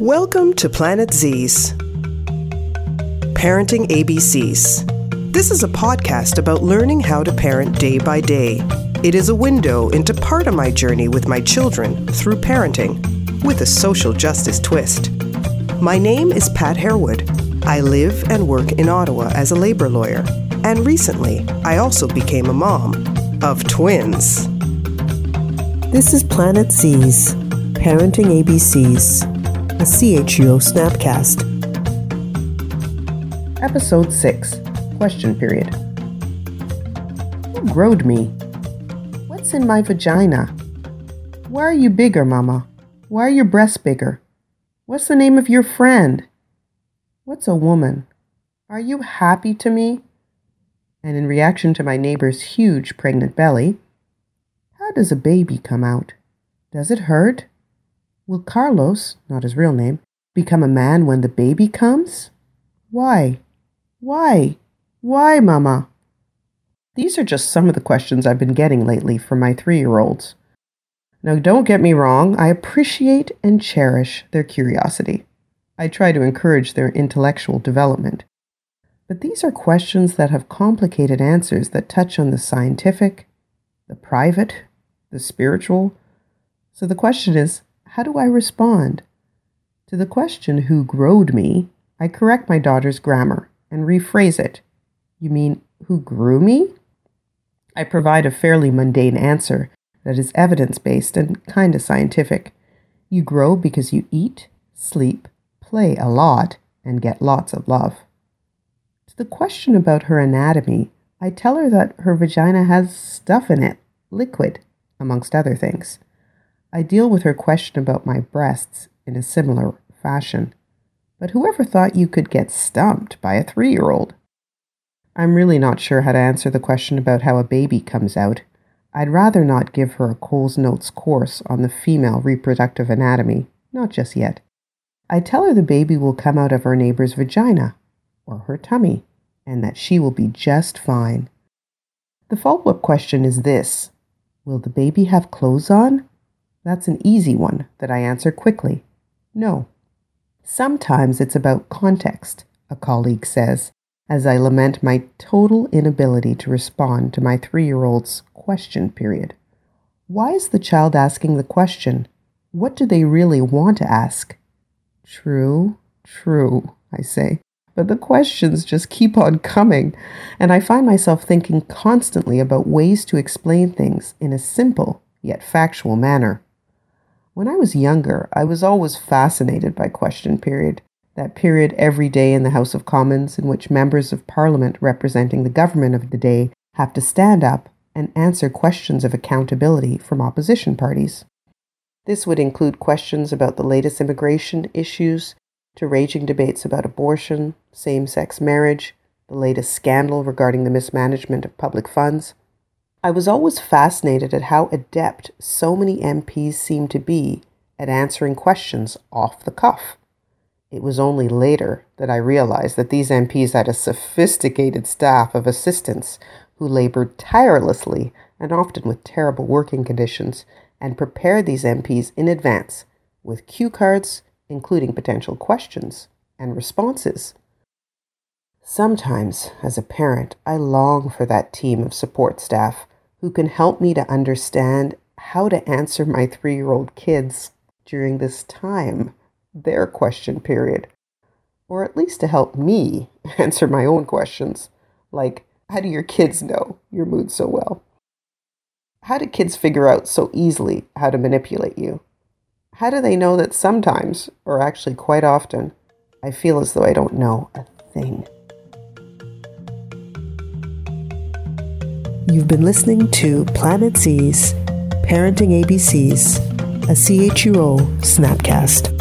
Welcome to Planet Z's Parenting ABCs. This is a podcast about learning how to parent day by day. It is a window into part of my journey with my children through parenting, with a social justice twist. My name is Pat Harewood. I live and work in Ottawa as a labor lawyer, and recently I also became a mom of twins. This is Planet Z's Parenting ABCs a CHUO Snapcast. Episode 6 Question Period. Who growed me? What's in my vagina? Why are you bigger, Mama? Why are your breasts bigger? What's the name of your friend? What's a woman? Are you happy to me? And in reaction to my neighbor's huge pregnant belly, how does a baby come out? Does it hurt? Will Carlos, not his real name, become a man when the baby comes? Why? Why? Why, Mama? These are just some of the questions I've been getting lately from my three year olds. Now, don't get me wrong, I appreciate and cherish their curiosity. I try to encourage their intellectual development. But these are questions that have complicated answers that touch on the scientific, the private, the spiritual. So the question is how do I respond? To the question, Who growed me? I correct my daughter's grammar and rephrase it. You mean, Who grew me? I provide a fairly mundane answer that is evidence based and kind of scientific. You grow because you eat, sleep, play a lot, and get lots of love. To the question about her anatomy, I tell her that her vagina has stuff in it, liquid, amongst other things. I deal with her question about my breasts in a similar fashion. But whoever thought you could get stumped by a three year old? I'm really not sure how to answer the question about how a baby comes out. I'd rather not give her a Coles Notes course on the female reproductive anatomy, not just yet. I tell her the baby will come out of her neighbor's vagina or her tummy, and that she will be just fine. The follow up question is this Will the baby have clothes on? That's an easy one that I answer quickly. No. Sometimes it's about context, a colleague says, as I lament my total inability to respond to my three year old's question period. Why is the child asking the question? What do they really want to ask? True, true, I say. But the questions just keep on coming, and I find myself thinking constantly about ways to explain things in a simple yet factual manner. When I was younger, I was always fascinated by question period, that period every day in the House of Commons in which members of Parliament representing the government of the day have to stand up and answer questions of accountability from opposition parties. This would include questions about the latest immigration issues, to raging debates about abortion, same sex marriage, the latest scandal regarding the mismanagement of public funds, I was always fascinated at how adept so many MPs seemed to be at answering questions off the cuff. It was only later that I realized that these MPs had a sophisticated staff of assistants who labored tirelessly and often with terrible working conditions and prepared these MPs in advance with cue cards, including potential questions and responses. Sometimes, as a parent, I long for that team of support staff who can help me to understand how to answer my three year old kids during this time, their question period, or at least to help me answer my own questions, like how do your kids know your mood so well? How do kids figure out so easily how to manipulate you? How do they know that sometimes, or actually quite often, I feel as though I don't know a thing? You've been listening to Planet Z's Parenting ABCs, a CHUO Snapcast.